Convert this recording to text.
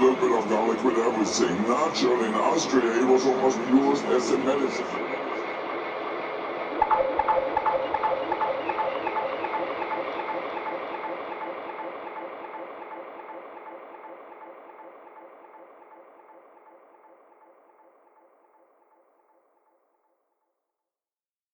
a little bit of garlic with everything. Naturally, in Austria, it was almost used as a medicine.